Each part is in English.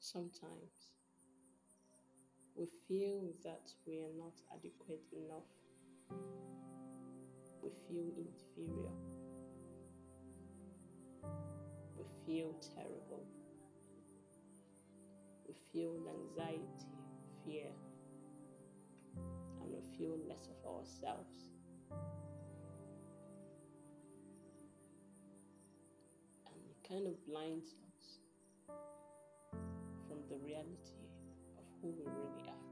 Sometimes we feel that we are not adequate enough. We feel inferior. We feel terrible. We feel anxiety, fear, and we feel less of ourselves. And it kind of blinds the reality of who we really are.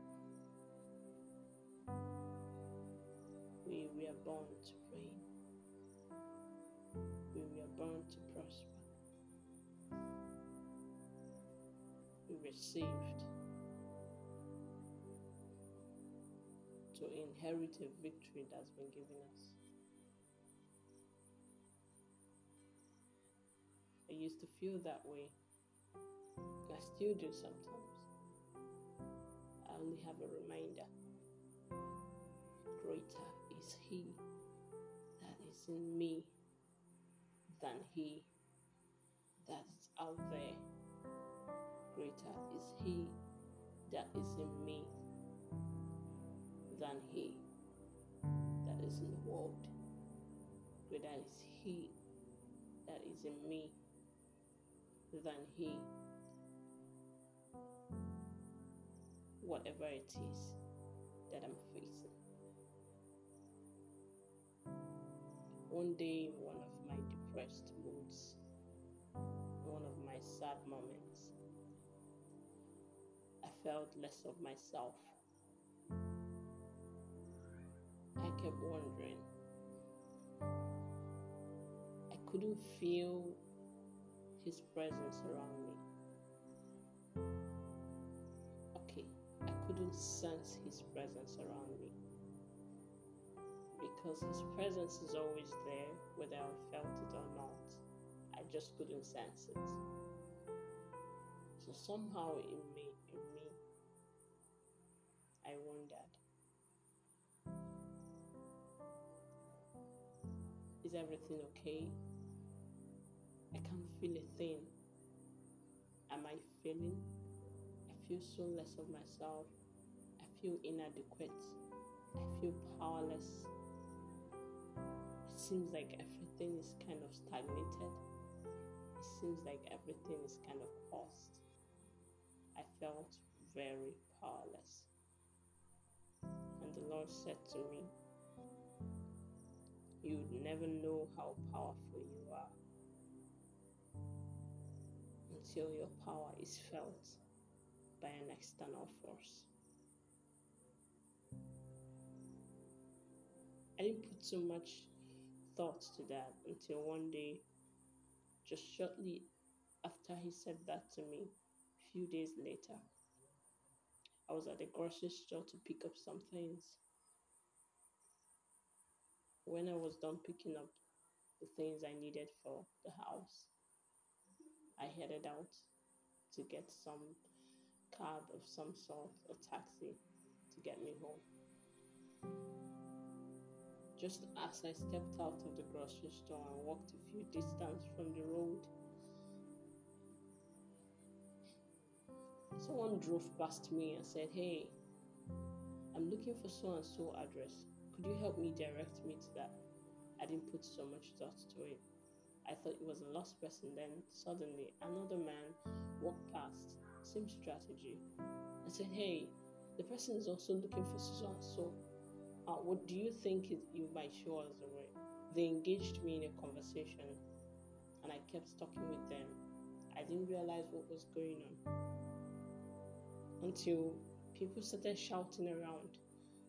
We were born to reign. We were born to prosper. We were saved to inherit a victory that's been given us. I used to feel that way. I still do sometimes. I only have a reminder. Greater is He that is in me than He that is out there. Greater is He that is in me than He that is in the world. Greater is He that is in me than He whatever it is that I'm facing. One day, one of my depressed moods, one of my sad moments, I felt less of myself. I kept wondering. I couldn't feel His presence around me. Okay, I couldn't sense his presence around me. Because his presence is always there, whether I felt it or not. I just couldn't sense it. So somehow in me, in me, I wondered. Is everything okay? I can't feel a thing. Am I feeling? I feel so less of myself I feel inadequate. I feel powerless. It seems like everything is kind of stagnated. It seems like everything is kind of paused. I felt very powerless. And the Lord said to me, You would never know how powerful you are until your power is felt by an external force. I didn't put so much thought to that until one day, just shortly after he said that to me, a few days later, I was at the grocery store to pick up some things. When I was done picking up the things I needed for the house, I headed out to get some cab of some sort or taxi to get me home. Just as I stepped out of the grocery store and walked a few distance from the road, someone drove past me and said, Hey, I'm looking for so and so address. Could you help me direct me to that? I didn't put so much thought to it. I thought it was a lost person. Then suddenly another man walked past, same strategy, and said, Hey, the person is also looking for and so uh, what do you think you might show us the way? They engaged me in a conversation and I kept talking with them. I didn't realize what was going on until people started shouting around.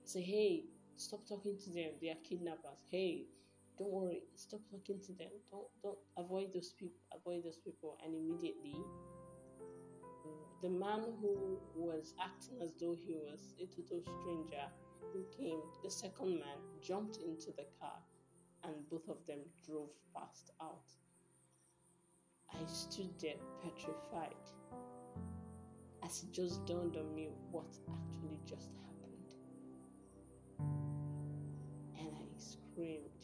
Say, hey, stop talking to them. They are kidnappers. Hey, don't worry. Stop talking to them. Don't don't avoid those people. Avoid those people. And immediately, uh, the man who was acting as though he was a total stranger who came, the second man, jumped into the car and both of them drove past out. I stood there petrified as it just dawned on me what actually just happened. And I screamed.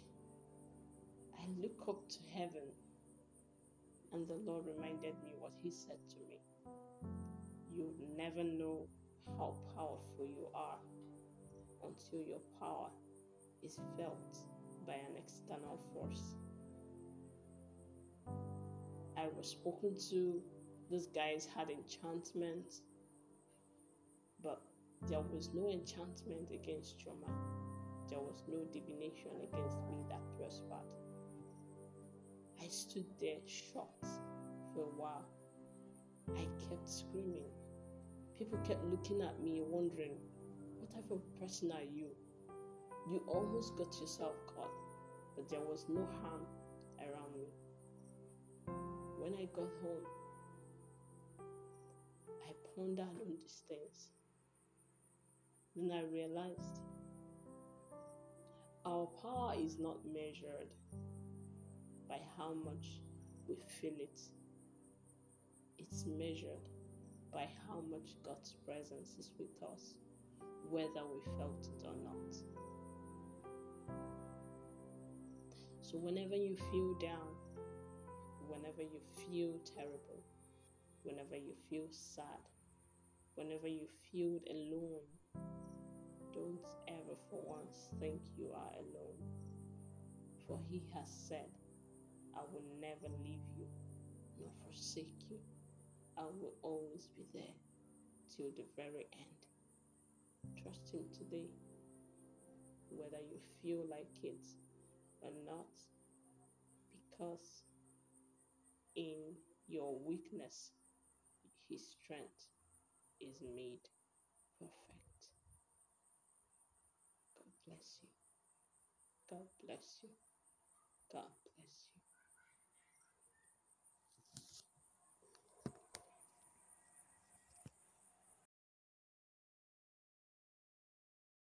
Look up to heaven, and the Lord reminded me what He said to me. you never know how powerful you are until your power is felt by an external force. I was spoken to, these guys had enchantment, but there was no enchantment against Choma. There was no divination against me that prospered. I stood there shocked for a while. I kept screaming. People kept looking at me, wondering, what type of person are you? You almost got yourself caught, but there was no harm around me. When I got home, I pondered on these things. Then I realized our power is not measured by how much we feel it, it's measured by how much God's presence is with us, whether we felt it or not. So, whenever you feel down, whenever you feel terrible, whenever you feel sad, whenever you feel alone, don't ever for once think you are alone. For he has said, will never leave you nor forsake you. I will always be there till the very end. Trust him today, whether you feel like it or not, because in your weakness, his strength is made perfect. God bless you. God bless you. God